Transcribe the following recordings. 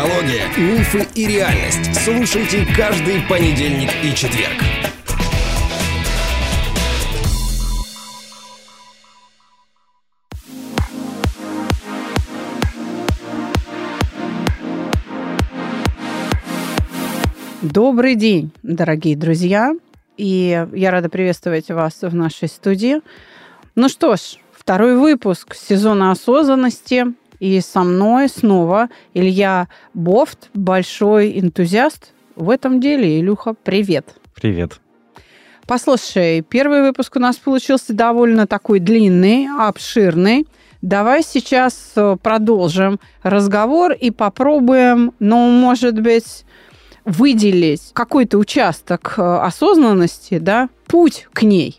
Психология, мифы и реальность. Слушайте каждый понедельник и четверг. Добрый день, дорогие друзья. И я рада приветствовать вас в нашей студии. Ну что ж, второй выпуск сезона осознанности. И со мной снова Илья Бофт, большой энтузиаст в этом деле. Илюха, привет. Привет. Послушай, первый выпуск у нас получился довольно такой длинный, обширный. Давай сейчас э, продолжим разговор и попробуем, ну, может быть, выделить какой-то участок э, осознанности, да, путь к ней.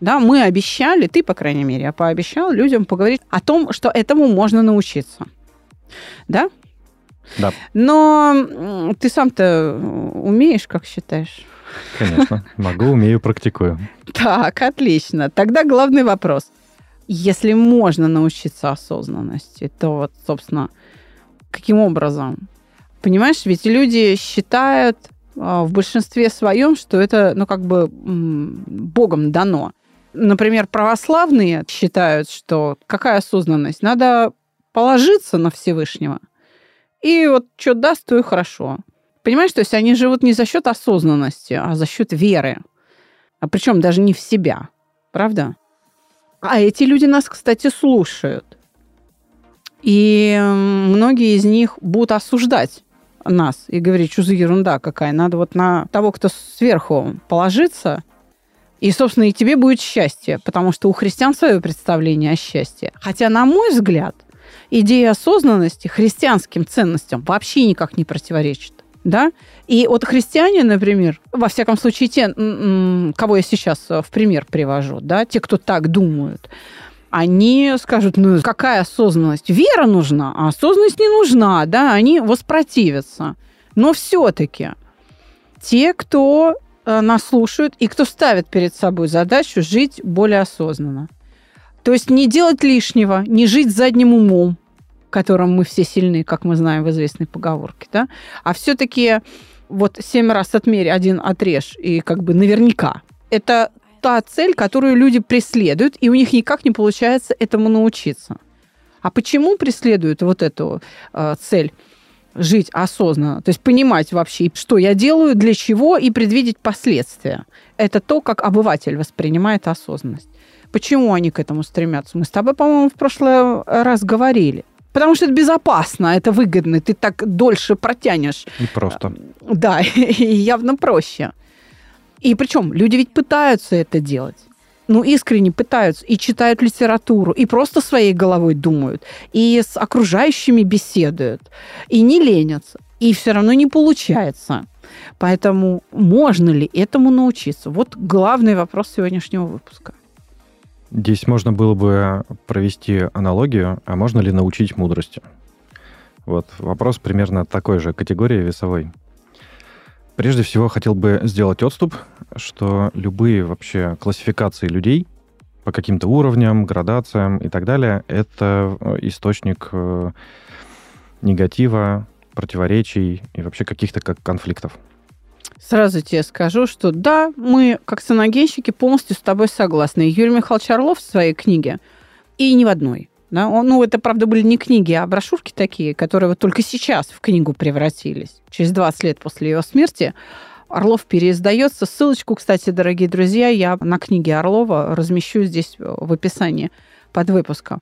Да, мы обещали, ты, по крайней мере, я пообещал людям поговорить о том, что этому можно научиться. Да? Да. Но ты сам-то умеешь, как считаешь? Конечно. Могу, умею, практикую. Так, отлично. Тогда главный вопрос. Если можно научиться осознанности, то вот, собственно, каким образом? Понимаешь, ведь люди считают а, в большинстве своем, что это, ну, как бы Богом дано. Например, православные считают, что какая осознанность? Надо положиться на Всевышнего. И вот что даст, то и хорошо. Понимаешь, то есть они живут не за счет осознанности, а за счет веры. А причем даже не в себя. Правда? А эти люди нас, кстати, слушают. И многие из них будут осуждать нас и говорить, что за ерунда какая. Надо вот на того, кто сверху положиться, и, собственно, и тебе будет счастье, потому что у христиан свое представление о счастье. Хотя, на мой взгляд, идея осознанности христианским ценностям вообще никак не противоречит. Да? И вот христиане, например, во всяком случае, те, кого я сейчас в пример привожу, да, те, кто так думают, они скажут, ну какая осознанность? Вера нужна, а осознанность не нужна, да, они воспротивятся. Но все-таки те, кто э, нас слушают и кто ставит перед собой задачу жить более осознанно. То есть не делать лишнего, не жить задним умом, которым мы все сильны, как мы знаем в известной поговорке, да, а все-таки вот семь раз отмерь, один отрежь, и как бы наверняка. Это та цель, которую люди преследуют, и у них никак не получается этому научиться. А почему преследуют вот эту э, цель? Жить осознанно, то есть понимать вообще, что я делаю, для чего и предвидеть последствия. Это то, как обыватель воспринимает осознанность. Почему они к этому стремятся? Мы с тобой, по-моему, в прошлый раз говорили. Потому что это безопасно, это выгодно, ты так дольше протянешь. И просто. Да, и явно проще. И причем люди ведь пытаются это делать. Ну, искренне пытаются и читают литературу, и просто своей головой думают, и с окружающими беседуют, и не ленятся, и все равно не получается. Поэтому можно ли этому научиться? Вот главный вопрос сегодняшнего выпуска. Здесь можно было бы провести аналогию, а можно ли научить мудрости? Вот вопрос примерно такой же категории весовой. Прежде всего, хотел бы сделать отступ, что любые вообще классификации людей по каким-то уровням, градациям и так далее, это э, источник э, негатива, противоречий и вообще каких-то как конфликтов. Сразу тебе скажу, что да, мы, как саногенщики, полностью с тобой согласны. Юрий Михайлович Орлов в своей книге, и ни в одной, да? Он, ну, это, правда, были не книги, а брошюрки такие, которые вот только сейчас в книгу превратились. Через 20 лет после его смерти Орлов переиздается. Ссылочку, кстати, дорогие друзья, я на книге Орлова размещу здесь в описании под выпуском.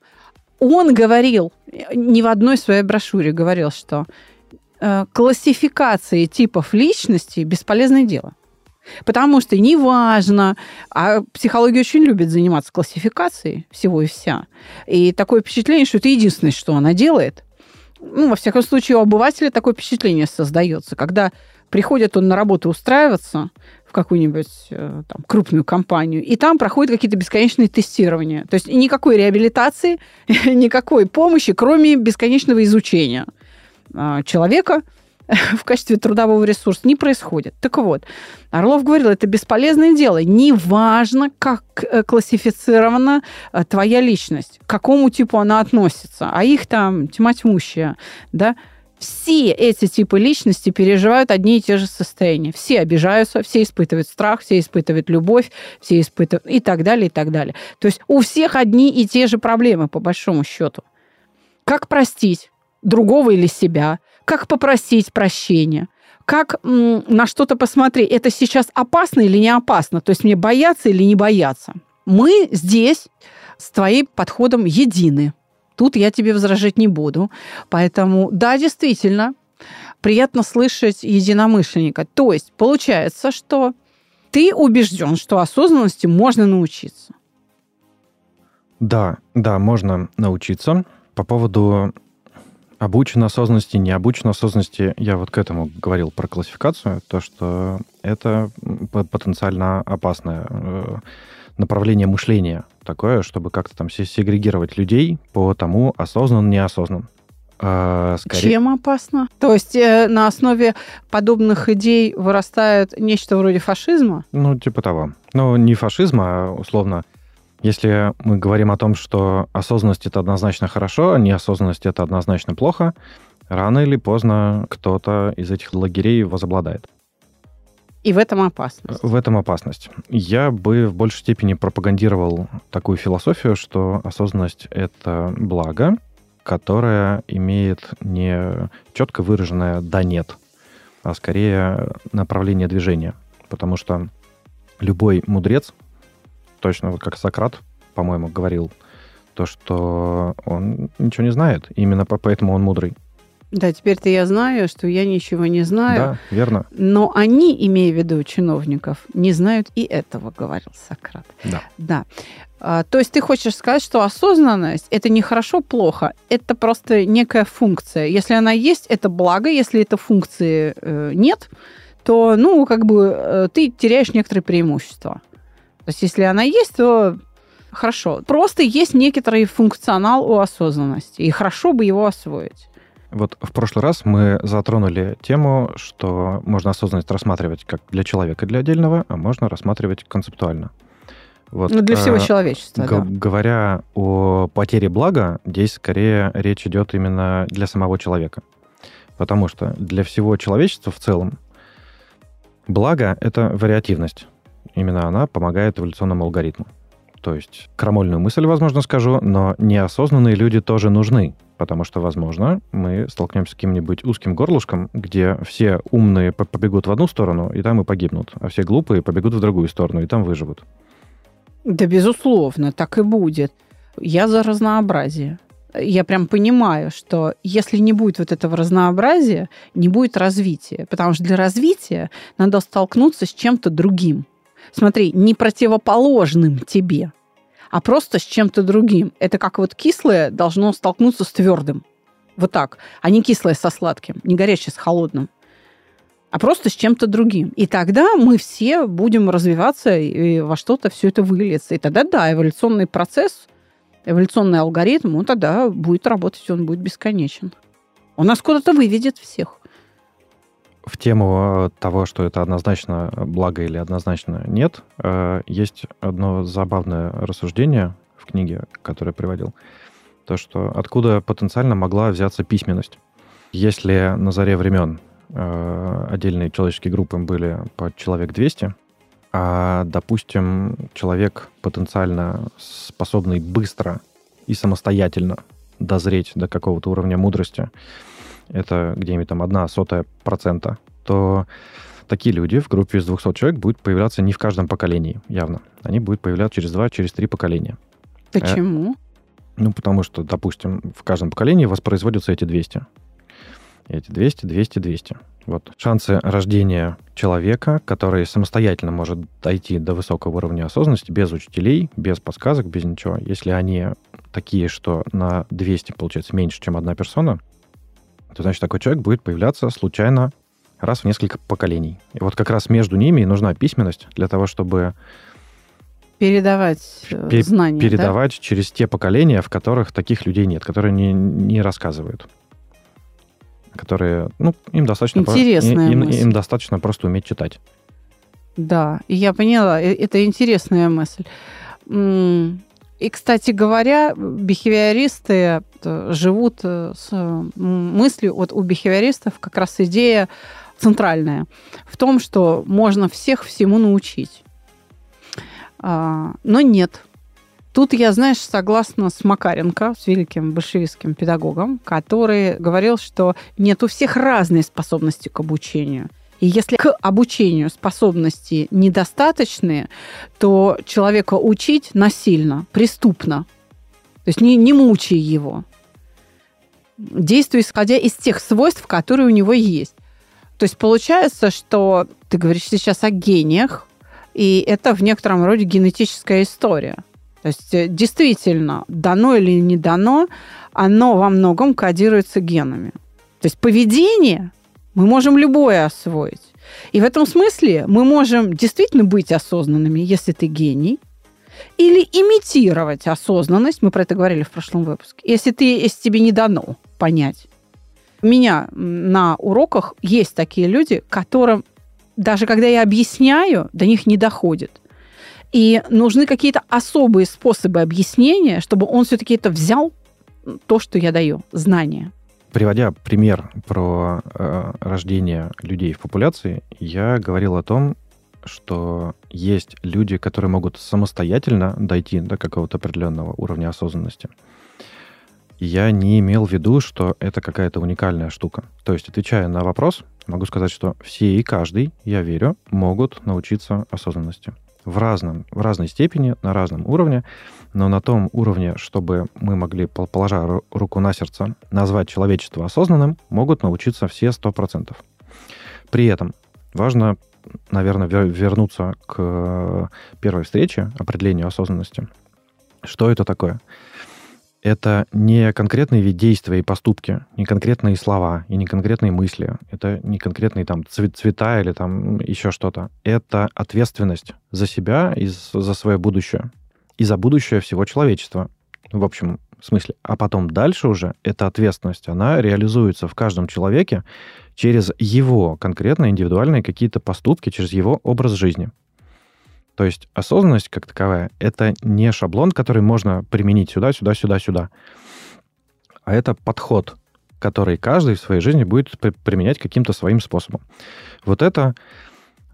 Он говорил, не в одной своей брошюре говорил, что э, классификации типов личности – бесполезное дело. Потому что неважно, а психология очень любит заниматься классификацией всего и вся. И такое впечатление, что это единственное, что она делает. Ну, во всяком случае, у обывателя такое впечатление создается, когда приходит он на работу устраиваться в какую-нибудь э, там, крупную компанию, и там проходят какие-то бесконечные тестирования. То есть никакой реабилитации, никакой помощи, кроме бесконечного изучения а, человека – в качестве трудового ресурса не происходит. Так вот, Орлов говорил, это бесполезное дело. Неважно, как э, классифицирована э, твоя личность, к какому типу она относится, а их там тьма тьмущая, да, все эти типы личности переживают одни и те же состояния. Все обижаются, все испытывают страх, все испытывают любовь, все испытывают и так далее, и так далее. То есть у всех одни и те же проблемы, по большому счету. Как простить другого или себя? Как попросить прощения? Как на что-то посмотреть? Это сейчас опасно или не опасно? То есть мне бояться или не бояться? Мы здесь с твоим подходом едины. Тут я тебе возражать не буду. Поэтому, да, действительно, приятно слышать единомышленника. То есть получается, что ты убежден, что осознанности можно научиться. Да, да, можно научиться. По поводу обученной осознанности, не обученной осознанности, я вот к этому говорил про классификацию, то, что это потенциально опасное э, направление мышления такое, чтобы как-то там сегрегировать людей по тому, осознан, неосознан. А, скорее... Чем опасно? То есть э, на основе подобных идей вырастает нечто вроде фашизма? Ну, типа того. Ну, не фашизма, а условно если мы говорим о том, что осознанность это однозначно хорошо, а неосознанность это однозначно плохо, рано или поздно кто-то из этих лагерей возобладает. И в этом опасность. В этом опасность. Я бы в большей степени пропагандировал такую философию, что осознанность — это благо, которое имеет не четко выраженное «да-нет», а скорее направление движения. Потому что любой мудрец точно, вот как Сократ, по-моему, говорил, то, что он ничего не знает. Именно поэтому он мудрый. Да, теперь-то я знаю, что я ничего не знаю. Да, верно. Но они, имея в виду чиновников, не знают и этого, говорил Сократ. Да. Да. А, то есть ты хочешь сказать, что осознанность это не хорошо, плохо, это просто некая функция. Если она есть, это благо. Если этой функции э, нет, то, ну, как бы э, ты теряешь некоторые преимущества. То есть если она есть, то хорошо. Просто есть некоторый функционал у осознанности, и хорошо бы его освоить. Вот в прошлый раз мы затронули тему, что можно осознанность рассматривать как для человека для отдельного, а можно рассматривать концептуально. Вот, ну, для всего э, человечества, г- да. Говоря о потере блага, здесь скорее речь идет именно для самого человека. Потому что для всего человечества в целом благо — это вариативность. Именно она помогает эволюционному алгоритму. То есть крамольную мысль, возможно, скажу, но неосознанные люди тоже нужны, потому что, возможно, мы столкнемся с каким-нибудь узким горлышком, где все умные побегут в одну сторону, и там и погибнут, а все глупые побегут в другую сторону, и там выживут. Да, безусловно, так и будет. Я за разнообразие. Я прям понимаю, что если не будет вот этого разнообразия, не будет развития. Потому что для развития надо столкнуться с чем-то другим смотри, не противоположным тебе, а просто с чем-то другим. Это как вот кислое должно столкнуться с твердым. Вот так. А не кислое со сладким, не горячее с холодным а просто с чем-то другим. И тогда мы все будем развиваться, и во что-то все это выльется. И тогда, да, эволюционный процесс, эволюционный алгоритм, он тогда будет работать, он будет бесконечен. Он нас куда-то выведет всех в тему э, того, что это однозначно благо или однозначно нет, э, есть одно забавное рассуждение в книге, которое приводил. То, что откуда потенциально могла взяться письменность. Если на заре времен э, отдельные человеческие группы были по человек 200, а, допустим, человек потенциально способный быстро и самостоятельно дозреть до какого-то уровня мудрости, это где-нибудь там одна сотая процента, то такие люди в группе из 200 человек будут появляться не в каждом поколении, явно. Они будут появляться через два, через три поколения. Почему? Э, ну, потому что, допустим, в каждом поколении воспроизводятся эти 200. Эти 200, 200, 200. Вот. Шансы рождения человека, который самостоятельно может дойти до высокого уровня осознанности без учителей, без подсказок, без ничего, если они такие, что на 200, получается, меньше, чем одна персона, то значит такой человек будет появляться случайно раз в несколько поколений. И вот как раз между ними нужна письменность для того, чтобы передавать э, пер- знания. Передавать да? через те поколения, в которых таких людей нет, которые не, не рассказывают. Которые, ну, им достаточно, Интересная им, им достаточно просто уметь читать. Да, и я поняла, э, это интересная мысль. И, кстати говоря, бихевиористы э, живут э, с мыслью, вот у бихевиористов как раз идея центральная в том, что можно всех всему научить. А, но нет. Тут я, знаешь, согласна с Макаренко, с великим большевистским педагогом, который говорил, что нет, у всех разные способности к обучению. И если к обучению способности недостаточные, то человека учить насильно, преступно. То есть не, не мучай его. Действуй, исходя из тех свойств, которые у него есть. То есть получается, что ты говоришь сейчас о гениях, и это в некотором роде генетическая история. То есть э, действительно, дано или не дано, оно во многом кодируется генами. То есть поведение мы можем любое освоить. И в этом смысле мы можем действительно быть осознанными, если ты гений, или имитировать осознанность, мы про это говорили в прошлом выпуске, если, ты, если тебе не дано понять. У меня на уроках есть такие люди, которым даже когда я объясняю, до них не доходит. И нужны какие-то особые способы объяснения, чтобы он все-таки это взял, то, что я даю, знания. Приводя пример про э, рождение людей в популяции, я говорил о том, что есть люди, которые могут самостоятельно дойти до какого-то определенного уровня осознанности. Я не имел в виду, что это какая-то уникальная штука. То есть, отвечая на вопрос, могу сказать, что все и каждый, я верю, могут научиться осознанности в, разном, в разной степени, на разном уровне, но на том уровне, чтобы мы могли, положа руку на сердце, назвать человечество осознанным, могут научиться все 100%. При этом важно, наверное, вернуться к первой встрече, определению осознанности. Что это такое? Это не конкретные вид действия и поступки, не конкретные слова и не конкретные мысли. Это не конкретные там цвета или там еще что-то. Это ответственность за себя и за свое будущее. И за будущее всего человечества. В общем смысле. А потом дальше уже эта ответственность, она реализуется в каждом человеке через его конкретные индивидуальные какие-то поступки, через его образ жизни. То есть осознанность как таковая — это не шаблон, который можно применить сюда, сюда, сюда, сюда. А это подход, который каждый в своей жизни будет применять каким-то своим способом. Вот это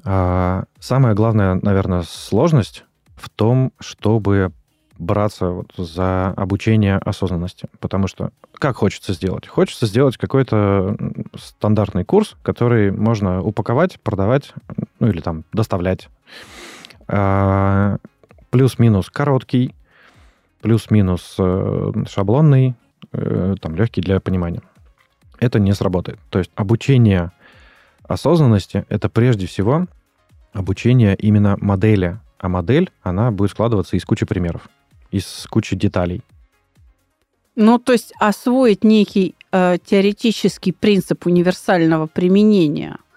э, самая главная, наверное, сложность в том, чтобы браться вот за обучение осознанности. Потому что как хочется сделать? Хочется сделать какой-то стандартный курс, который можно упаковать, продавать, ну или там доставлять а, плюс-минус короткий, плюс-минус э, шаблонный, э, там, легкий для понимания. Это не сработает. То есть обучение осознанности — это прежде всего обучение именно модели. А модель, она будет складываться из кучи примеров, из кучи деталей. Ну, то есть освоить некий э, теоретический принцип универсального применения –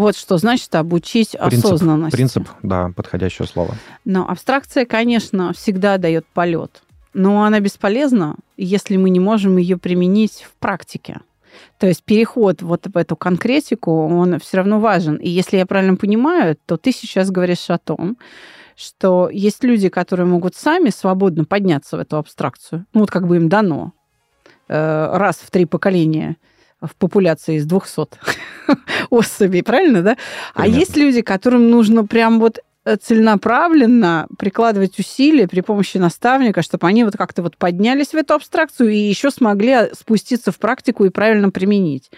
вот что значит обучить принцип, осознанности. Принцип, да, подходящее слово. Но абстракция, конечно, всегда дает полет. Но она бесполезна, если мы не можем ее применить в практике. То есть переход вот в эту конкретику, он все равно важен. И если я правильно понимаю, то ты сейчас говоришь о том, что есть люди, которые могут сами свободно подняться в эту абстракцию. Ну, вот как бы им дано э, раз в три поколения в популяции из 200 особей, правильно, да? А Примерно. А есть люди, которым нужно прям вот э, целенаправленно прикладывать усилия при помощи наставника, чтобы они вот как-то вот поднялись в эту абстракцию и еще смогли спуститься в практику и правильно применить.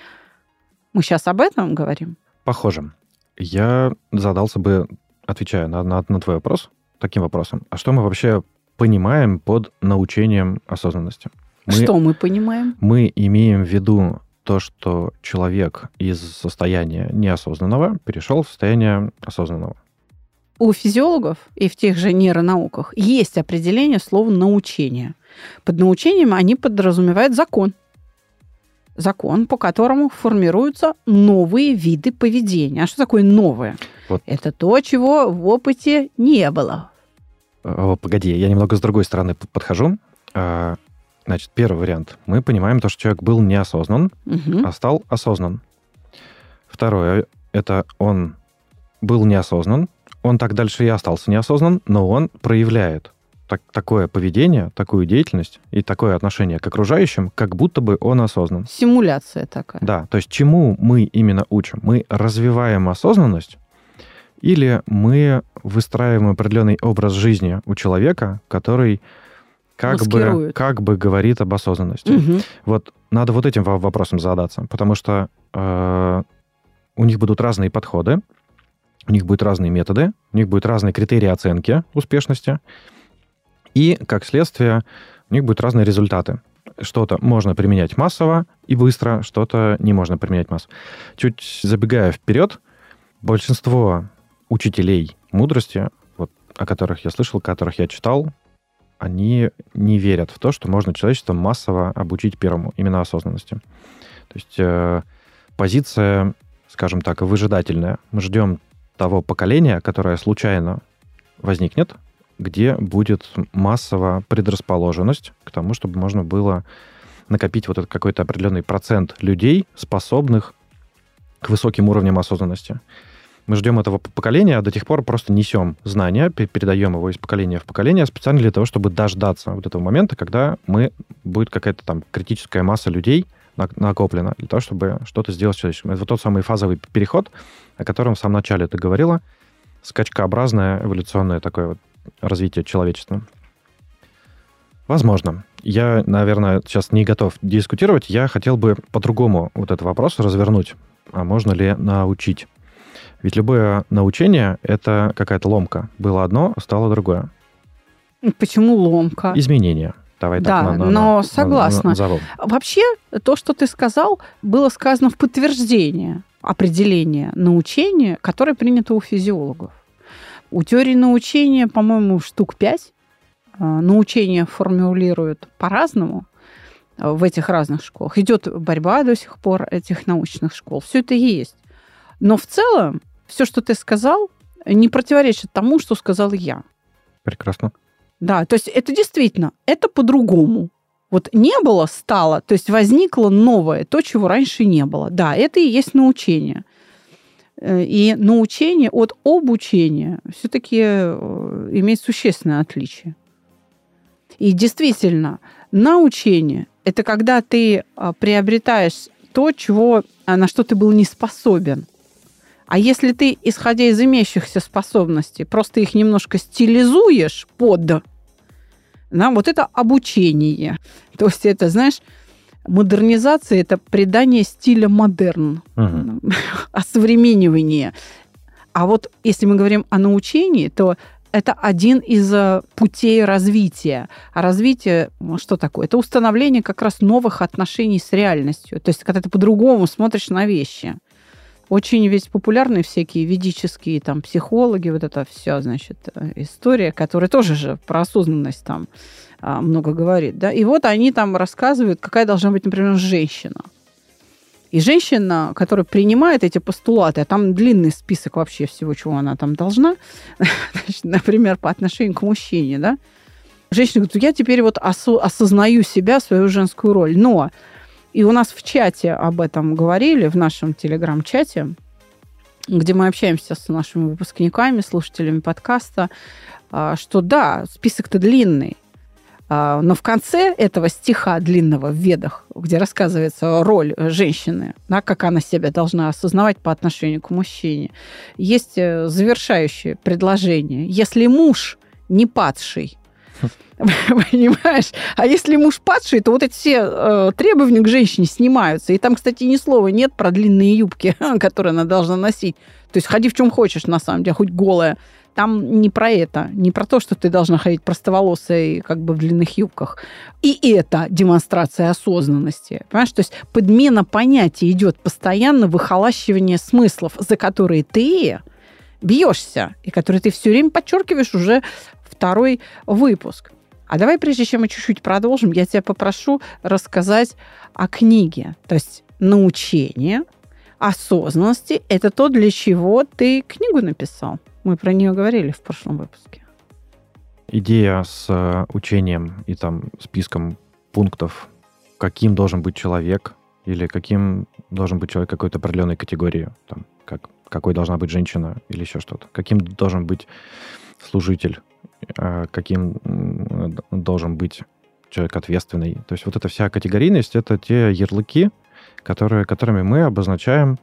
Мы сейчас об этом говорим? Похоже. Я задался бы, отвечая на, на, на твой вопрос, таким вопросом. А что мы вообще понимаем под научением осознанности? Мы, что мы понимаем? Мы имеем в виду то, что человек из состояния неосознанного перешел в состояние осознанного. У физиологов и в тех же нейронауках есть определение слова «научение». Под научением они подразумевают закон. Закон, по которому формируются новые виды поведения. А что такое новое? Вот. Это то, чего в опыте не было. О, погоди, я немного с другой стороны подхожу. Значит, первый вариант. Мы понимаем то, что человек был неосознан, угу. а стал осознан. Второе, это он был неосознан, он так дальше и остался неосознан, но он проявляет так, такое поведение, такую деятельность и такое отношение к окружающим, как будто бы он осознан. Симуляция такая. Да, то есть чему мы именно учим? Мы развиваем осознанность или мы выстраиваем определенный образ жизни у человека, который как бы, как бы говорит об осознанности. Мгм. Вот надо вот этим во- вопросом задаться, потому что э, у них будут разные подходы, у них будут разные методы, у них будут разные критерии оценки успешности, и, как следствие, у них будут разные результаты. Что-то можно применять массово и быстро, что-то не можно применять массово. Чуть забегая вперед, большинство учителей мудрости, вот, о которых я слышал, которых я читал, они не верят в то, что можно человечество массово обучить первому, именно осознанности. То есть э, позиция, скажем так, выжидательная. Мы ждем того поколения, которое случайно возникнет, где будет массово предрасположенность к тому, чтобы можно было накопить вот этот какой-то определенный процент людей, способных к высоким уровням осознанности. Мы ждем этого поколения, а до тех пор просто несем знания, пе- передаем его из поколения в поколение специально для того, чтобы дождаться вот этого момента, когда мы будет какая-то там критическая масса людей на- накоплена для того, чтобы что-то сделать с человечеством. Это вот тот самый фазовый переход, о котором в самом начале ты говорила, скачкообразное эволюционное такое вот развитие человечества. Возможно. Я, наверное, сейчас не готов дискутировать. Я хотел бы по-другому вот этот вопрос развернуть. А можно ли научить? Ведь любое научение — это какая-то ломка. Было одно, стало другое. Почему ломка? Изменение. Давай Да, так на- на- но на- согласна. назову. Вообще, то, что ты сказал, было сказано в подтверждение определения научения, которое принято у физиологов. У теории научения, по-моему, штук пять. А, Научение формулируют по-разному а, в этих разных школах. Идет борьба до сих пор этих научных школ. Все это есть. Но в целом, все, что ты сказал, не противоречит тому, что сказал я. Прекрасно. Да, то есть это действительно, это по-другому. Вот не было, стало, то есть возникло новое, то, чего раньше не было. Да, это и есть научение. Э, И научение от обучения все-таки имеет существенное отличие. И действительно, научение – это когда ты а, приобретаешь то, чего, а, на что ты был не способен. А если ты, исходя из имеющихся способностей, просто их немножко стилизуешь под, да, вот это обучение. То есть это, знаешь, модернизация – это придание стиля модерн, Мгм. осовременивание. А вот если мы говорим о научении, то это один из э, путей развития. А развитие, ну, что такое? Это установление как раз новых отношений с реальностью. То есть, когда ты по-другому смотришь на вещи. Очень ведь популярны всякие ведические там психологи, вот это вся, значит, э, история, которая тоже же про осознанность там а, много говорит, да. И вот они там рассказывают, какая должна быть, например, женщина. И женщина, которая принимает эти постулаты, а там длинный список вообще всего, чего она там должна, значит, например, по отношению к мужчине, да, женщина говорит, я теперь вот осо- осознаю себя, свою женскую роль. Но и у нас в чате об этом говорили, в нашем телеграм-чате, где мы общаемся с нашими выпускниками, слушателями подкаста, а, что да, список-то длинный, а, но в конце этого стиха длинного в Ведах, где рассказывается роль женщины, да, как она себя должна осознавать по отношению к мужчине, есть э, завершающее предложение. Если муж не падший, Понимаешь? А если муж падший, то вот эти все э, требования к женщине снимаются. И там, кстати, ни слова нет про длинные юбки, которые она должна носить. То есть ходи в чем хочешь, на самом деле, хоть голая. Там не про это, не про то, что ты должна ходить простоволосой как бы в длинных юбках. И это демонстрация осознанности. Понимаешь? То есть подмена понятий идет постоянно, выхолащивание смыслов, за которые ты бьешься, и которые ты все время подчеркиваешь уже второй выпуск. А давай, прежде чем мы чуть-чуть продолжим, я тебя попрошу рассказать о книге. То есть научение, осознанности – это то, для чего ты книгу написал. Мы про нее говорили в прошлом выпуске. Идея с э, учением и там списком пунктов, каким должен быть человек или каким должен быть человек какой-то определенной категории, там, как, какой должна быть женщина или еще что-то, каким должен быть служитель каким должен быть человек ответственный. То есть вот эта вся категорийность — это те ярлыки, которые, которыми мы обозначаем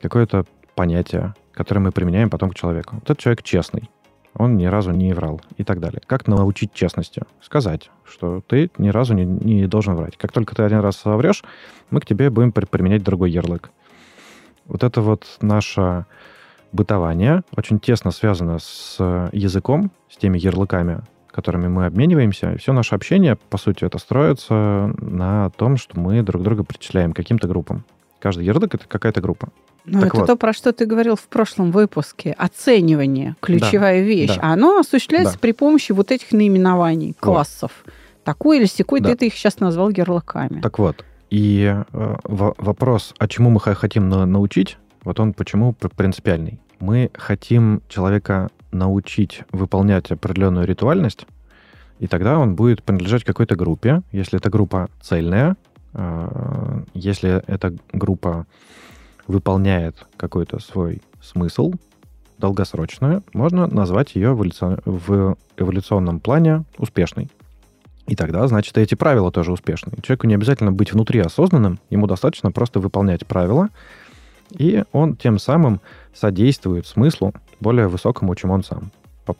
какое-то понятие, которое мы применяем потом к человеку. Вот этот человек честный, он ни разу не врал и так далее. Как научить честности? Сказать, что ты ни разу не, не должен врать. Как только ты один раз соврешь, мы к тебе будем применять другой ярлык. Вот это вот наше бытование очень тесно связано с языком, с теми ярлыками, которыми мы обмениваемся. И все наше общение, по сути, это строится на том, что мы друг друга причисляем к каким-то группам. Каждый ярлык — это какая-то группа. Ну, это вот. то, про что ты говорил в прошлом выпуске. Оценивание – ключевая да, вещь. Да. Оно осуществляется да. при помощи вот этих наименований классов. Вот. Такой или секой, да. ты их сейчас назвал ярлыками. Так вот, и э, вопрос, а чему мы хотим на научить, вот он почему принципиальный. Мы хотим человека научить выполнять определенную ритуальность, и тогда он будет принадлежать какой-то группе. Если эта группа цельная, э, если эта группа выполняет какой-то свой смысл, долгосрочную, можно назвать ее в эволюционном плане успешной. И тогда, значит, эти правила тоже успешные. Человеку не обязательно быть внутри осознанным, ему достаточно просто выполнять правила, и он тем самым содействует смыслу более высокому, чем он сам.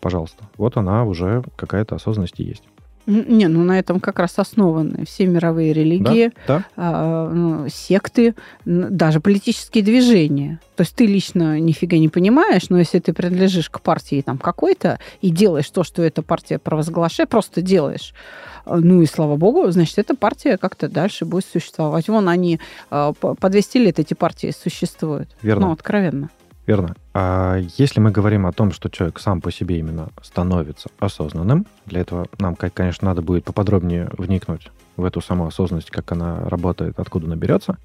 Пожалуйста. Вот она уже какая-то осознанность есть. Не, ну на этом как раз основаны все мировые религии, да, да. А, ну, секты, даже политические движения. То есть ты лично нифига не понимаешь, но если ты принадлежишь к партии там какой-то и делаешь то, что эта партия провозглашает, просто делаешь, ну и слава богу, значит, эта партия как-то дальше будет существовать. Вон они а, по 200 лет эти партии существуют. Верно. Ну, откровенно. Верно. А если мы говорим о том, что человек сам по себе именно становится осознанным, для этого нам, конечно, надо будет поподробнее вникнуть в эту саму осознанность, как она работает, откуда она берется,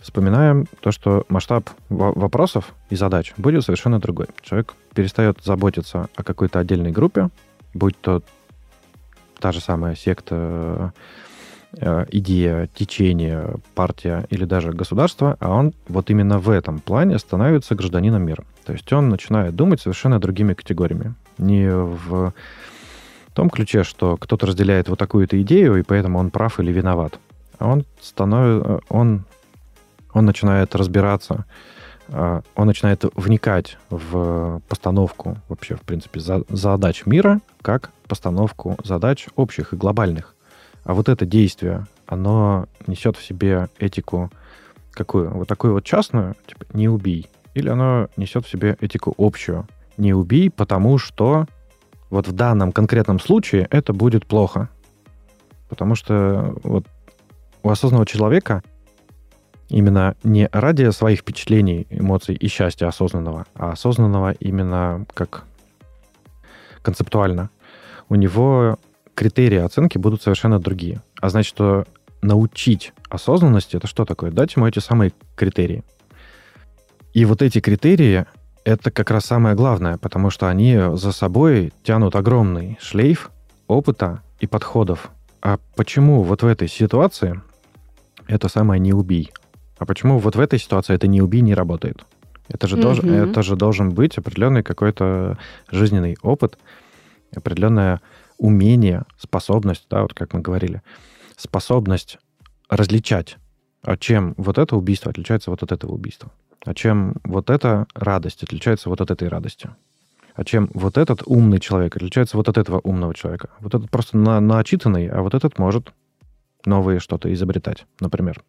вспоминаем то, что масштаб вопросов и задач будет совершенно другой. Человек перестает заботиться о какой-то отдельной группе, будь то та же самая секта идея, течение, партия или даже государство, а он вот именно в этом плане становится гражданином мира. То есть он начинает думать совершенно другими категориями. Не в том ключе, что кто-то разделяет вот такую-то идею, и поэтому он прав или виноват. А он становится, он, он начинает разбираться, э, он начинает вникать в постановку вообще, в принципе, задач мира, как постановку задач общих и глобальных. А вот это действие, оно несет в себе этику какую? Вот такую вот частную, типа «не убий». Или оно несет в себе этику общую. «Не убий, потому что вот в данном конкретном случае это будет плохо». Потому что вот у осознанного человека именно не ради своих впечатлений, эмоций и счастья осознанного, а осознанного именно как концептуально. У него критерии оценки будут совершенно другие. А значит, что научить осознанности, это что такое? Дать ему эти самые критерии. И вот эти критерии, это как раз самое главное, потому что они за собой тянут огромный шлейф опыта и подходов. А почему вот в этой ситуации это самое «не убий»? А почему вот в этой ситуации это «не убий» не работает? Это же, mm-hmm. должен, это же должен быть определенный какой-то жизненный опыт, определенная умение, способность, да, вот как мы говорили, способность различать, а чем вот это убийство отличается вот от этого убийства, а чем вот эта радость отличается вот от этой радости, а чем вот этот умный человек отличается вот от этого умного человека. Вот этот просто на, начитанный, а вот этот может новые что-то изобретать, например.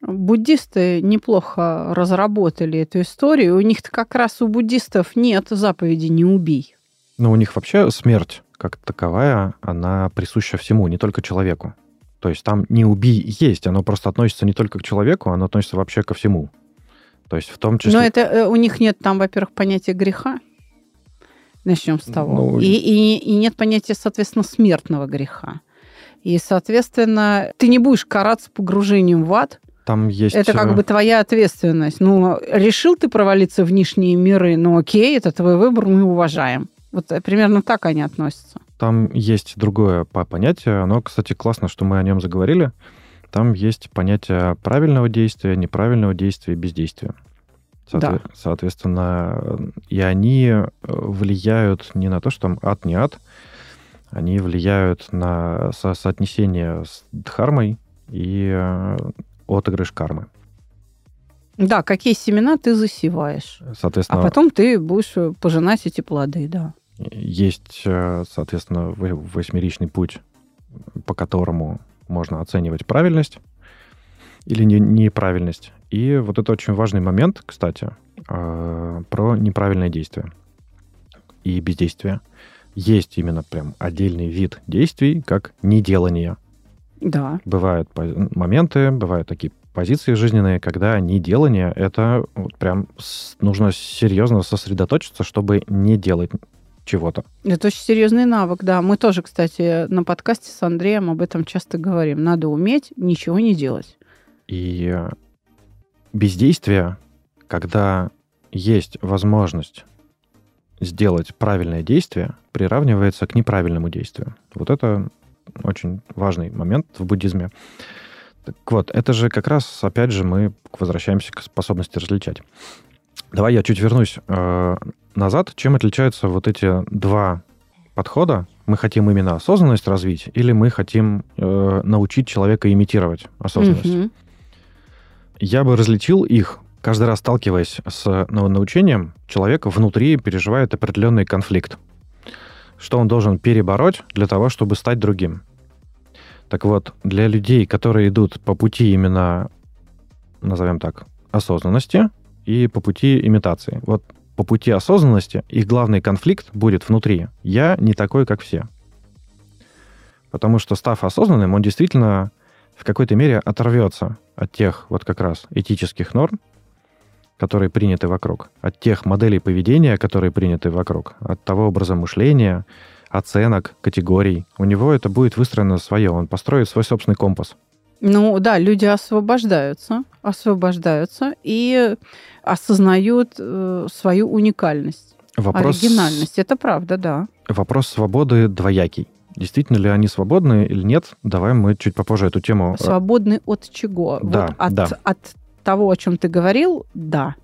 Буддисты неплохо разработали эту историю. У них-то как раз у буддистов нет заповеди «не убий». Но у них вообще смерть как таковая, она присуща всему, не только человеку. То есть там не убий есть, оно просто относится не только к человеку, оно относится вообще ко всему. То есть в том числе... Но это э, у них нет там, во-первых, понятия греха. Начнем с того. Ну... И, и, и нет понятия, соответственно, смертного греха. И, соответственно, ты не будешь караться погружением в ад. Там есть... Это как э, бы твоя ответственность. Ну, решил ты провалиться в нижние миры, ну окей, это твой выбор, мы уважаем. Вот э, примерно так они относятся. Там есть другое понятие. Оно, кстати, классно, что мы о нем заговорили. Там есть понятие правильного действия, неправильного действия, бездействия. Соотве- Да. Соответственно, и они э, влияют не на то, что там ад не ад, они влияют на со- соотнесение с дхармой и э, отыгрыш кармы. Да, какие семена ты засеваешь. Соответственно, А потом ты будешь пожинать эти плоды, да. Есть, э, соответственно, восьмеричный путь, по которому можно оценивать правильность или не- неправильность. И вот это очень важный момент, кстати, э, про неправильное действие и бездействие. Есть именно прям отдельный вид действий, как неделание. Да. Бывают моменты, бывают такие позиции жизненные, когда неделание — это вот прям нужно серьезно сосредоточиться, чтобы не делать чего-то. Это очень серьезный навык, да. Мы тоже, кстати, на подкасте с Андреем об этом часто говорим. Надо уметь ничего не делать. И э, бездействие, когда есть возможность сделать правильное действие, приравнивается к неправильному действию. Вот это очень важный момент в буддизме. Так вот, это же как раз, опять же, мы возвращаемся к способности различать. Давай я чуть вернусь э, назад. Чем отличаются вот эти два подхода? Мы хотим именно осознанность развить, или мы хотим э, научить человека имитировать осознанность? Мгм. Я бы различил их, каждый раз сталкиваясь с нау- научением, человек внутри переживает определенный конфликт, что он должен перебороть для того, чтобы стать другим. Так вот, для людей, которые идут по пути именно, назовем так, осознанности и по пути имитации, вот по пути осознанности их главный конфликт будет внутри. Я не такой, как все. Потому что, став осознанным, он действительно в какой-то мере оторвется от тех вот как раз этических норм, которые приняты вокруг, от тех моделей поведения, которые приняты вокруг, от того образа мышления, оценок, категорий. У него это будет выстроено свое, он построит свой собственный компас. Ну да, люди освобождаются, освобождаются и осознают э, свою уникальность, Вопрос, оригинальность. Это правда, да. вопрос свободы двоякий. Действительно ли они свободны или нет? Давай мы чуть попозже эту тему... э, Свободны от чего? Да, вот от, да. от того, о чем ты говорил, да.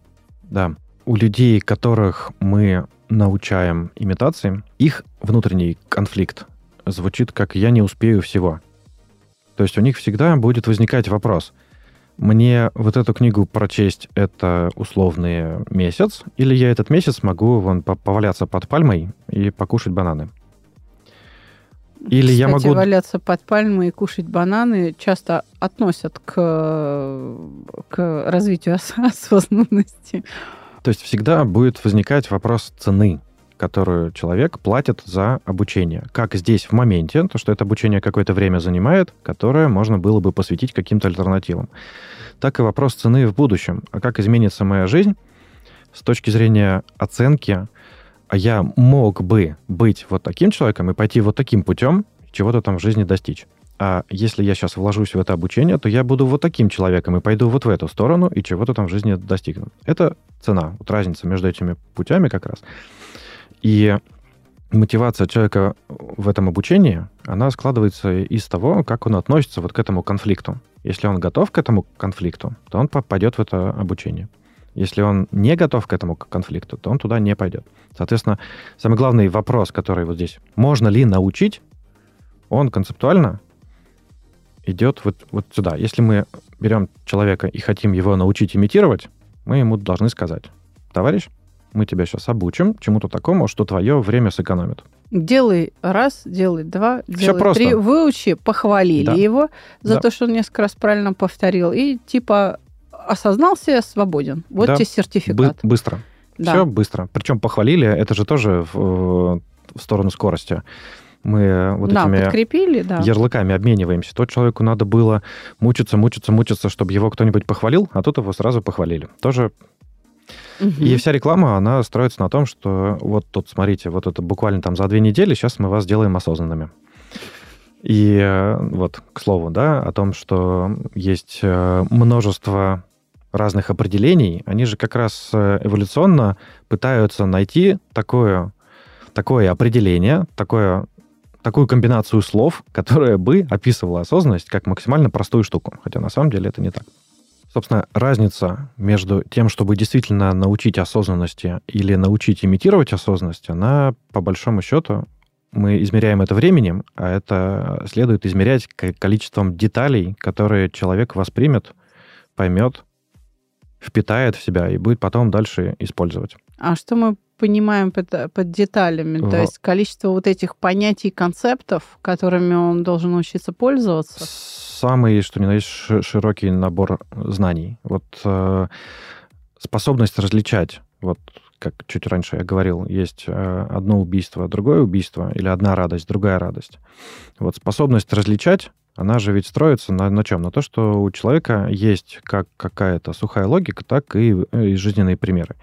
Да. У людей, которых мы научаем имитации, их внутренний конфликт звучит как «я не успею всего». То есть у них всегда будет возникать вопрос, мне вот эту книгу прочесть это условный месяц, или я этот месяц могу вон по- поваляться под пальмой и покушать бананы? Или я Кстати, могу... валяться под пальмой и кушать бананы часто относят к, к развитию ос- осознанности. То есть всегда будет возникать вопрос цены, которую человек платит за обучение. Как здесь в моменте, то, что это обучение какое-то время занимает, которое можно было бы посвятить каким-то альтернативам. Так и вопрос цены в будущем. А как изменится моя жизнь с точки зрения оценки, а я мог бы быть вот таким человеком и пойти вот таким путем, чего-то там в жизни достичь. А если я сейчас вложусь в это обучение, то я буду вот таким человеком и пойду вот в эту сторону и чего-то там в жизни достигну. Это цена, вот разница между этими путями как раз. И мотивация человека в этом обучении, она складывается из того, как он относится вот к этому конфликту. Если он готов к этому конфликту, то он попадет в это обучение. Если он не готов к этому конфликту, то он туда не пойдет. Соответственно, самый главный вопрос, который вот здесь, можно ли научить, он концептуально идет вот, вот сюда. Если мы берем человека и хотим его научить имитировать, мы ему должны сказать, товарищ, мы тебя сейчас обучим чему-то такому, что твое время сэкономит. Делай раз, делай два, делай просто. три. Выучи, похвалили Да. его за Да. то, что он несколько раз правильно повторил. И типа осознался, свободен. Вот Да. тебе Бы- сертификат. быстро. Да. Все быстро. Причем похвалили, это же тоже в, э, в сторону скорости. Мы вот да, этими подкрепили, да. ярлыками обмениваемся. То человеку надо было мучиться, мучиться, мучиться, чтобы его кто-нибудь похвалил, а тут его сразу похвалили. Тоже Мгм. И вся реклама, она строится на том, что вот тут, смотрите, вот это буквально там за две недели, сейчас мы вас сделаем осознанными. И э, вот, к слову, да, о том, что есть э, множество разных определений, они же как раз э, эволюционно пытаются найти такое, такое определение, такое, такую комбинацию слов, которая бы описывала осознанность как максимально простую штуку. Хотя на самом деле это не так. Собственно, разница между тем, чтобы действительно научить осознанности или научить имитировать осознанность, она, по большому счету, мы измеряем это временем, а это следует измерять количеством деталей, которые человек воспримет, поймет, впитает в себя и будет потом дальше использовать. А что мы понимаем под, под деталями? В... То есть количество вот этих понятий, концептов, которыми он должен учиться пользоваться? Самый, что ни на есть, широкий набор знаний. Вот э, способность различать, вот как чуть раньше я говорил, есть э, одно убийство, другое убийство, или одна радость, другая радость. Вот способность различать, она же ведь строится на, на чем? На то, что у человека есть как какая-то сухая логика, так и, э, и жизненные примеры.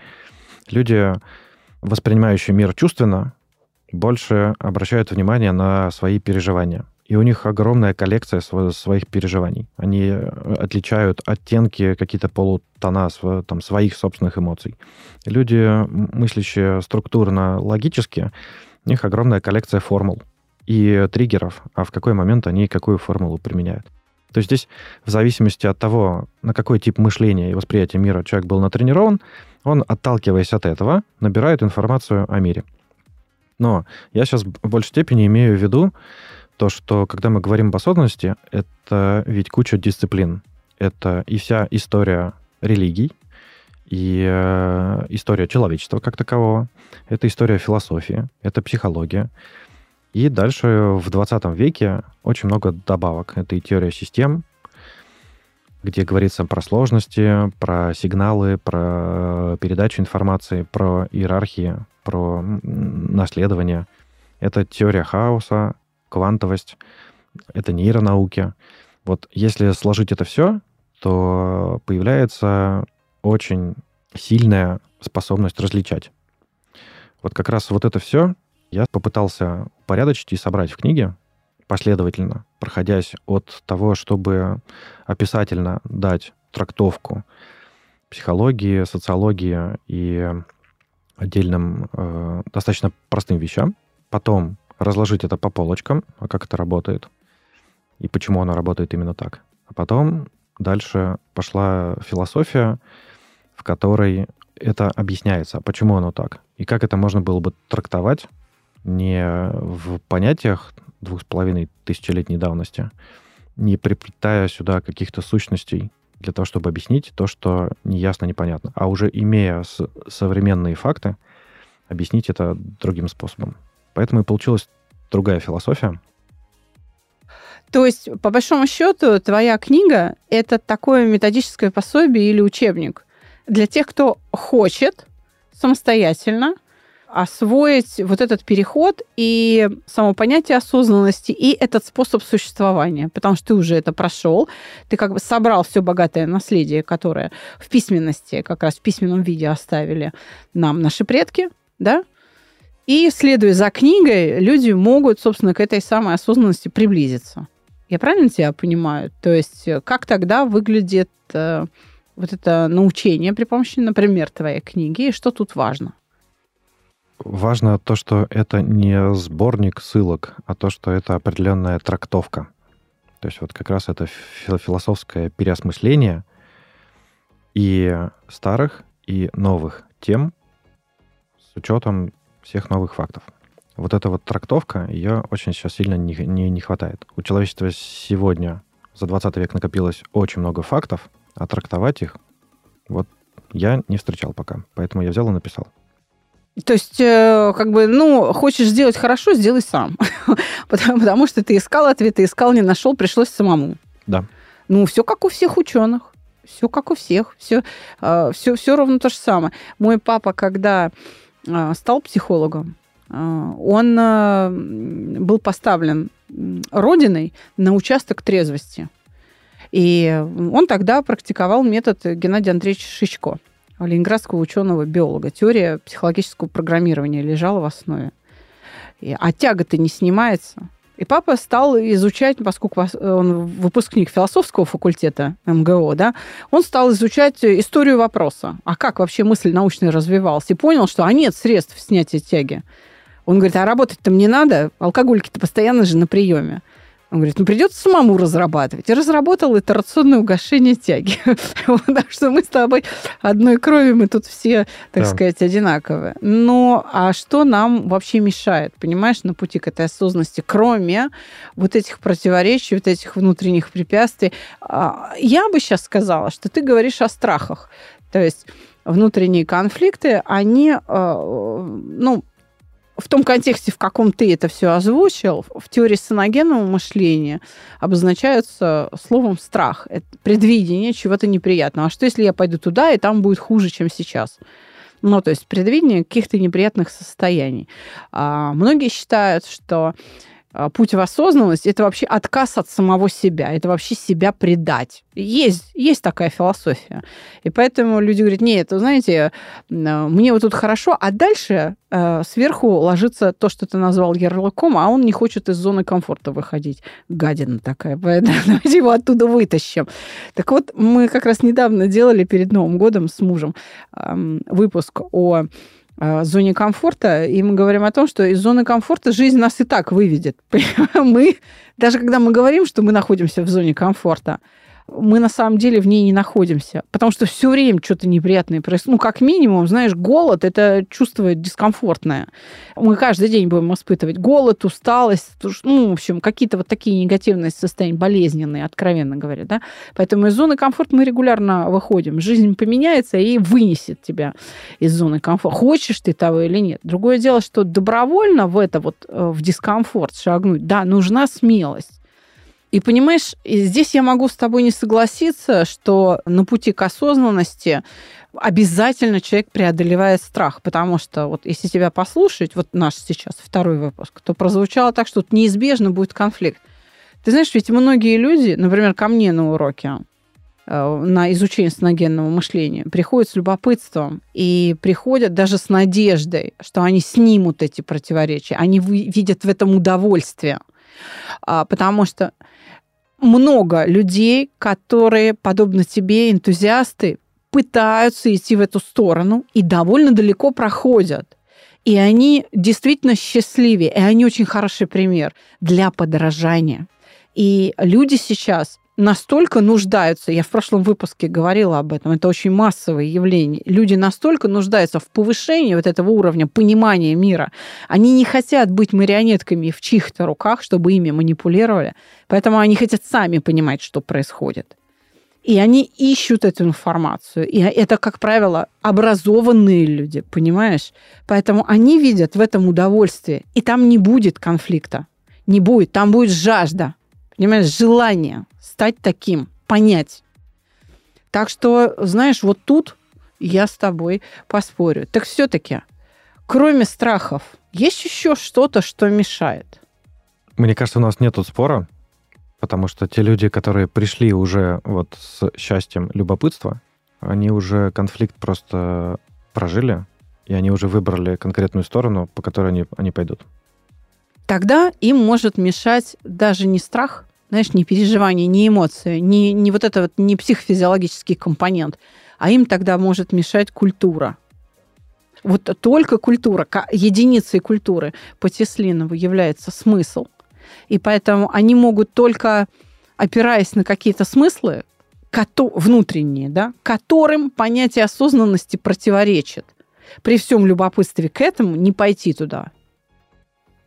Люди, воспринимающие мир чувственно, больше обращают внимание на свои переживания и у них огромная коллекция своих переживаний. Они э, отличают оттенки, какие-то полутона там, своих собственных эмоций. люди, мыслящие структурно, логически, у них огромная коллекция формул и триггеров, а в какой момент они какую формулу применяют. То есть здесь в зависимости от того, на какой тип мышления и восприятия мира человек был натренирован, он, отталкиваясь от этого, набирает информацию о мире. Но я сейчас в большей степени имею в виду то, что когда мы говорим об осознанности, это ведь куча дисциплин. Это и вся история религий, и э, история человечества как такового, это история философии, это психология. И дальше в 20 веке очень много добавок. Это и теория систем, где говорится про сложности, про сигналы, про передачу информации, про иерархии, про наследование. Это теория хаоса, квантовость, это нейронауки. Вот если сложить это все, то появляется очень сильная способность различать. Вот как раз вот это все я попытался упорядочить и собрать в книге последовательно, проходясь от того, чтобы описательно дать трактовку психологии, социологии и отдельным э, достаточно простым вещам, потом разложить это по полочкам, а как это работает, и почему оно работает именно так. А потом дальше пошла философия, в которой это объясняется, почему оно так, и как это можно было бы трактовать не в понятиях двух с половиной тысячелетней давности, не приплетая сюда каких-то сущностей для того, чтобы объяснить то, что неясно, непонятно, а уже имея современные факты, объяснить это другим способом. Поэтому и получилась другая философия. То есть, по большому счету, твоя книга — это такое методическое пособие или учебник для тех, кто хочет самостоятельно освоить вот этот переход и само понятие осознанности, и этот способ существования, потому что ты уже это прошел, ты как бы собрал все богатое наследие, которое в письменности, как раз в письменном виде оставили нам наши предки, да, и, следуя за книгой, люди могут, собственно, к этой самой осознанности приблизиться. Я правильно тебя понимаю? То есть э, как тогда выглядит э, вот это научение при помощи, например, твоей книги, и что тут важно? Важно то, что это не сборник ссылок, а то, что это определенная трактовка. То есть вот как раз это философское переосмысление и старых, и новых тем с учетом всех новых фактов. Вот эта вот трактовка, ее очень сейчас сильно не, не, не хватает. У человечества сегодня за 20 век накопилось очень много фактов, а трактовать их вот я не встречал пока. Поэтому я взял и написал. То есть, э, как бы, ну, хочешь сделать хорошо, сделай сам. потому, потому что ты искал ответы, искал, не нашел, пришлось самому. Да. Ну, все как у всех ученых. Все как у всех. Все, э, все, все ровно то же самое. Мой папа, когда а, стал психологом. А, он а, был поставлен родиной на участок трезвости. И он тогда практиковал метод Геннадия Андреевича Шичко, ленинградского ученого-биолога. Теория психологического программирования лежала в основе. А тяга-то не снимается. И папа стал изучать, поскольку он выпускник философского факультета МГО, да, он стал изучать историю вопроса. А как вообще мысль научная развивалась? И понял, что а нет средств снятия тяги. Он говорит, а работать-то мне надо, алкоголики-то постоянно же на приеме. Он говорит, ну придется самому разрабатывать. И разработал итерационное угошение тяги. Так что мы с тобой одной крови, мы тут все, так сказать, одинаковые. Но а что нам вообще мешает, понимаешь, на пути к этой осознанности, кроме вот этих противоречий, вот этих внутренних препятствий? А, я бы сейчас сказала, что ты говоришь о страхах. То есть внутренние конфликты, они, э, ну, в том контексте, в каком ты это все озвучил, в теории саногенного мышления обозначаются словом страх. Это предвидение чего-то неприятного. А что, если я пойду туда, и там будет хуже, чем сейчас? Ну, то есть предвидение каких-то неприятных состояний. А многие считают, что путь в осознанность это вообще отказ от самого себя, это вообще себя предать. Есть, есть такая философия. И поэтому люди говорят, нет, вы знаете, а, мне вот тут хорошо, а дальше э, сверху ложится то, что ты назвал ярлыком, а он не хочет из зоны комфорта выходить. Гадина такая, поэтому давайте его оттуда вытащим. Так вот, мы как раз недавно делали перед Новым годом с мужем э, выпуск о зоне комфорта, и мы говорим о том, что из зоны комфорта жизнь нас и так выведет. Мы, даже когда мы говорим, что мы находимся в зоне комфорта, мы на самом деле в ней не находимся. Потому что все время что-то неприятное происходит. Ну, как минимум, знаешь, голод – это чувство дискомфортное. Мы каждый день будем испытывать голод, усталость, ну, в общем, какие-то вот такие негативные состояния, болезненные, откровенно говоря, да. Поэтому из зоны комфорта мы регулярно выходим. Жизнь поменяется и вынесет тебя из зоны комфорта. Хочешь ты того или нет. Другое дело, что добровольно в это вот, э, в дискомфорт шагнуть, да, нужна смелость. И понимаешь, здесь я могу с тобой не согласиться, что на пути к осознанности обязательно человек преодолевает страх, потому что вот если тебя послушать, вот наш сейчас второй выпуск, то прозвучало так, что неизбежно будет конфликт. Ты знаешь, ведь многие люди, например, ко мне на уроке, э, на изучение сногенного мышления, приходят с любопытством и приходят даже с надеждой, что они снимут эти противоречия, они видят в этом удовольствие. А, потому что много людей, которые, подобно тебе, энтузиасты, пытаются идти в эту сторону и довольно далеко проходят. И они действительно счастливее, и они очень хороший пример для подражания. И люди сейчас настолько нуждаются, я в прошлом выпуске говорила об этом, это очень массовое явление, люди настолько нуждаются в повышении вот этого уровня понимания мира, они не хотят быть марионетками в чьих-то руках, чтобы ими манипулировали, поэтому они хотят сами понимать, что происходит. И они ищут эту информацию. И это, как правило, образованные люди, понимаешь? Поэтому они видят в этом удовольствие. И там не будет конфликта. Не будет. Там будет жажда. Понимаешь, желание стать таким, понять. Так что, знаешь, вот тут я с тобой поспорю. Так все-таки, кроме страхов, есть еще что-то, что мешает? Мне кажется, у нас нет тут спора, потому что те люди, которые пришли уже вот с счастьем любопытства, они уже конфликт просто прожили, и они уже выбрали конкретную сторону, по которой они, они пойдут. Тогда им может мешать даже не страх, знаешь, не переживание, не эмоции, не, не вот это вот, не психофизиологический компонент, а им тогда может мешать культура. Вот только культура, единицей культуры по Теслинову является смысл. И поэтому они могут только, опираясь на какие-то смыслы, внутренние, да, которым понятие осознанности противоречит. При всем любопытстве к этому не пойти туда.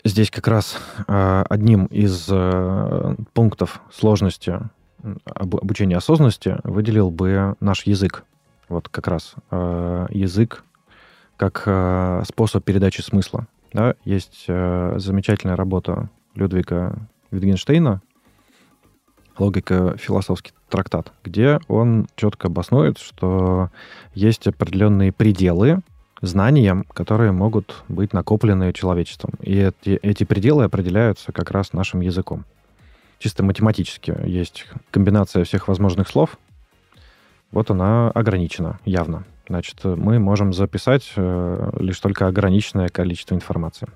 Здесь как раз э, одним из э, пунктов сложности об, обучения осознанности выделил бы наш язык. Вот как раз э, язык как способ передачи смысла. Да? Есть замечательная работа Людвига Витгенштейна «Логика. Философский трактат», где он четко обоснует, что есть определенные пределы знаниям, которые могут быть накоплены человечеством. И эти, эти пределы определяются как раз нашим языком. Чисто математически есть комбинация всех возможных слов. Вот она ограничена, явно. Значит, мы можем записать э, лишь только ограниченное количество информации.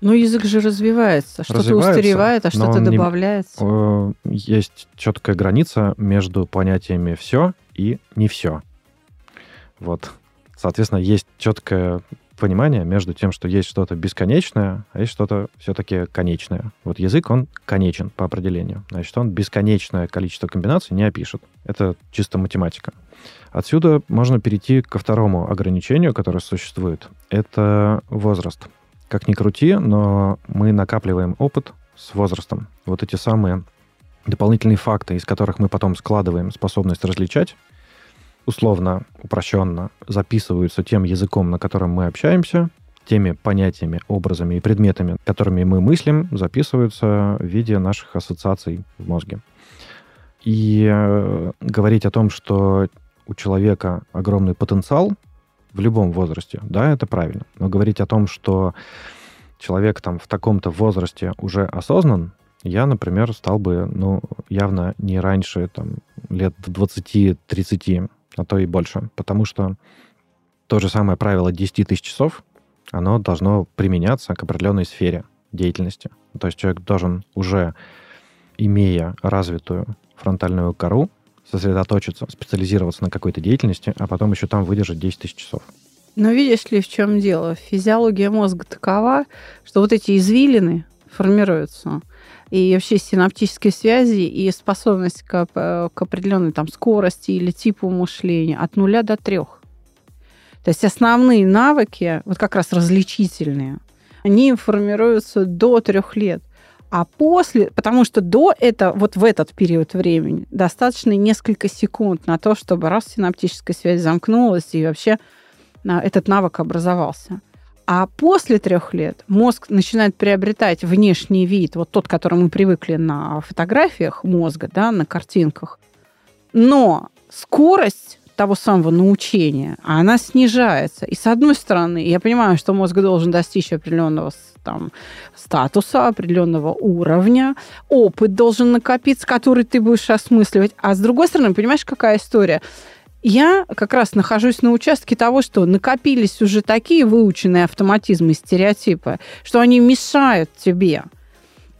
Но язык же развивается, что-то устаревает, а что-то добавляется. Не, э, есть четкая граница между понятиями все и не все. Вот. Соответственно, есть четкое понимание между тем, что есть что-то бесконечное, а есть что-то все-таки конечное. Вот язык, он конечен по определению. Значит, он бесконечное количество комбинаций не опишет. Это чисто математика. Отсюда можно перейти ко второму ограничению, которое существует. Это возраст. Как ни крути, но мы накапливаем опыт с возрастом. Вот эти самые дополнительные факты, из которых мы потом складываем способность различать, условно, упрощенно записываются тем языком, на котором мы общаемся, теми понятиями, образами и предметами, которыми мы мыслим, записываются в виде наших ассоциаций в мозге. И э, говорить о том, что у человека огромный потенциал в любом возрасте, да, это правильно. Но говорить о том, что человек там в таком-то возрасте уже осознан, я, например, стал бы, ну, явно не раньше, там, лет в 20-30 а то и больше. Потому что то же самое правило 10 тысяч часов, оно должно применяться к определенной сфере деятельности. То есть человек должен уже, имея развитую фронтальную кору, сосредоточиться, специализироваться на какой-то деятельности, а потом еще там выдержать 10 тысяч часов. Но видишь ли, в чем дело? Физиология мозга такова, что вот эти извилины формируются – и вообще синаптические связи и способность к, к определенной там скорости или типу мышления от нуля до трех. То есть основные навыки, вот как раз различительные, они формируются до трех лет. А после, потому что до этого, вот в этот период времени, достаточно несколько секунд на то, чтобы раз синаптическая связь замкнулась и вообще а, этот навык образовался. А после трех лет мозг начинает приобретать внешний вид, вот тот, который мы привыкли на фотографиях мозга, да, на картинках. Но скорость того самого научения, она снижается. И с одной стороны, я понимаю, что мозг должен достичь определенного там, статуса, определенного уровня, опыт должен накопиться, который ты будешь осмысливать. А с другой стороны, понимаешь, какая история? Я как раз нахожусь на участке того, что накопились уже такие выученные автоматизмы и стереотипы, что они мешают тебе.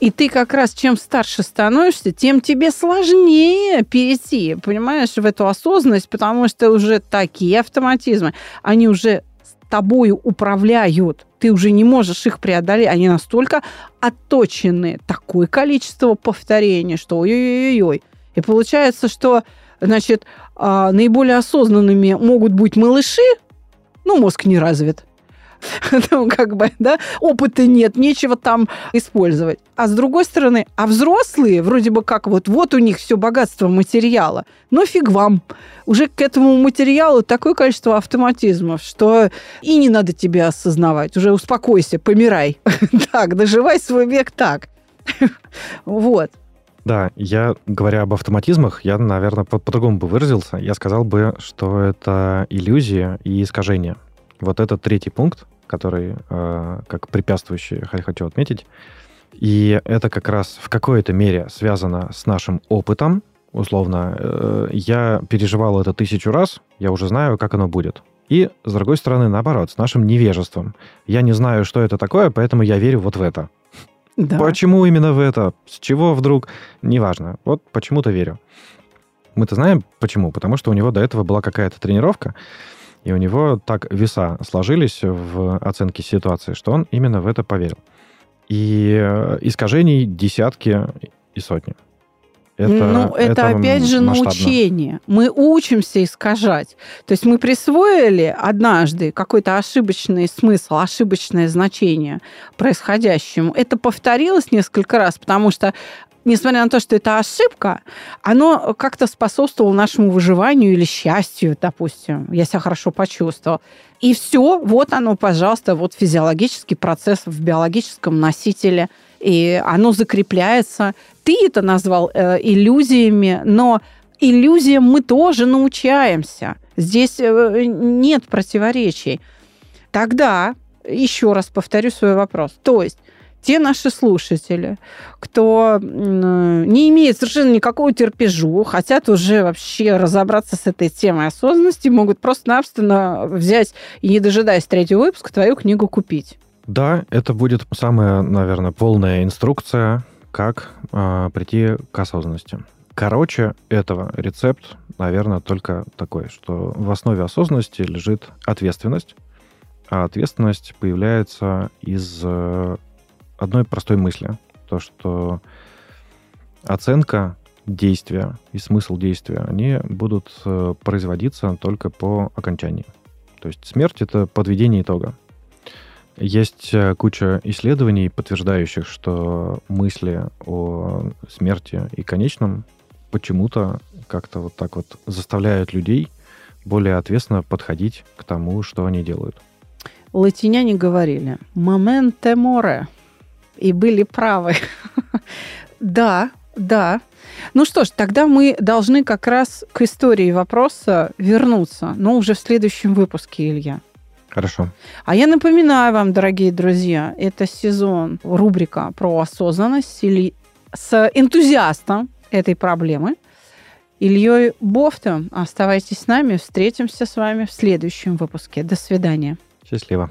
И ты как раз чем старше становишься, тем тебе сложнее перейти, понимаешь, в эту осознанность, потому что уже такие автоматизмы, они уже тобою управляют. Ты уже не можешь их преодолеть. Они настолько отточены. Такое количество повторений, что ой-ой-ой. И получается, что значит, а, наиболее осознанными могут быть малыши, ну, мозг не развит, ну, как бы, да, опыта нет, нечего там использовать. А с другой стороны, а взрослые, вроде бы как вот, вот у них все богатство материала, но фиг вам. Уже к этому материалу такое количество автоматизмов, что и не надо тебе осознавать. Уже успокойся, помирай. Так, доживай свой век так. Вот. Да, я, говоря об автоматизмах, я, наверное, по- по-другому бы выразился. Я сказал бы, что это иллюзия и искажение. Вот это третий пункт, который э, как препятствующий хочу отметить. И это как раз в какой-то мере связано с нашим опытом. Условно, э, я переживал это тысячу раз, я уже знаю, как оно будет. И, с другой стороны, наоборот, с нашим невежеством. Я не знаю, что это такое, поэтому я верю вот в это. Да. Почему именно в это? С чего вдруг? Неважно. Вот почему-то верю. Мы-то знаем почему. Потому что у него до этого была какая-то тренировка, и у него так веса сложились в оценке ситуации, что он именно в это поверил. И э, искажений десятки и сотни. Это, ну, это, это опять же масштабно. научение. Мы учимся искажать. То есть мы присвоили однажды какой-то ошибочный смысл, ошибочное значение происходящему. Это повторилось несколько раз, потому что несмотря на то, что это ошибка, оно как-то способствовало нашему выживанию или счастью, допустим. Я себя хорошо почувствовал. И все, вот оно, пожалуйста, вот физиологический процесс в биологическом носителе – и оно закрепляется. Ты это назвал э, иллюзиями, но иллюзиям мы тоже научаемся. Здесь э, нет противоречий. Тогда, еще раз повторю свой вопрос, то есть те наши слушатели, кто не имеет совершенно никакого терпежу, хотят уже вообще разобраться с этой темой осознанности, могут просто-напросто взять и, не дожидаясь третьего выпуска, твою книгу купить. Да, это будет самая, наверное, полная инструкция, как э, прийти к осознанности. Короче, этого рецепт, наверное, только такой, что в основе осознанности лежит ответственность А ответственность появляется из э, одной простой мысли. То, что оценка действия и смысл действия, они будут э, производиться только по окончании. То есть смерть — это подведение итога. Есть э, куча исследований, подтверждающих, что мысли о смерти и конечном почему-то как-то вот так вот заставляют людей более ответственно подходить к тому, что они делают. Латиняне говорили «моменте море» и были правы. да, да. Ну что ж, тогда мы должны как раз к истории вопроса вернуться, но уже в следующем выпуске, Илья. Хорошо. А я напоминаю вам, дорогие друзья, это сезон, рубрика про осознанность или с энтузиастом этой проблемы Ильей Бофтом. Оставайтесь с нами, встретимся с вами в следующем выпуске. До свидания. Счастливо.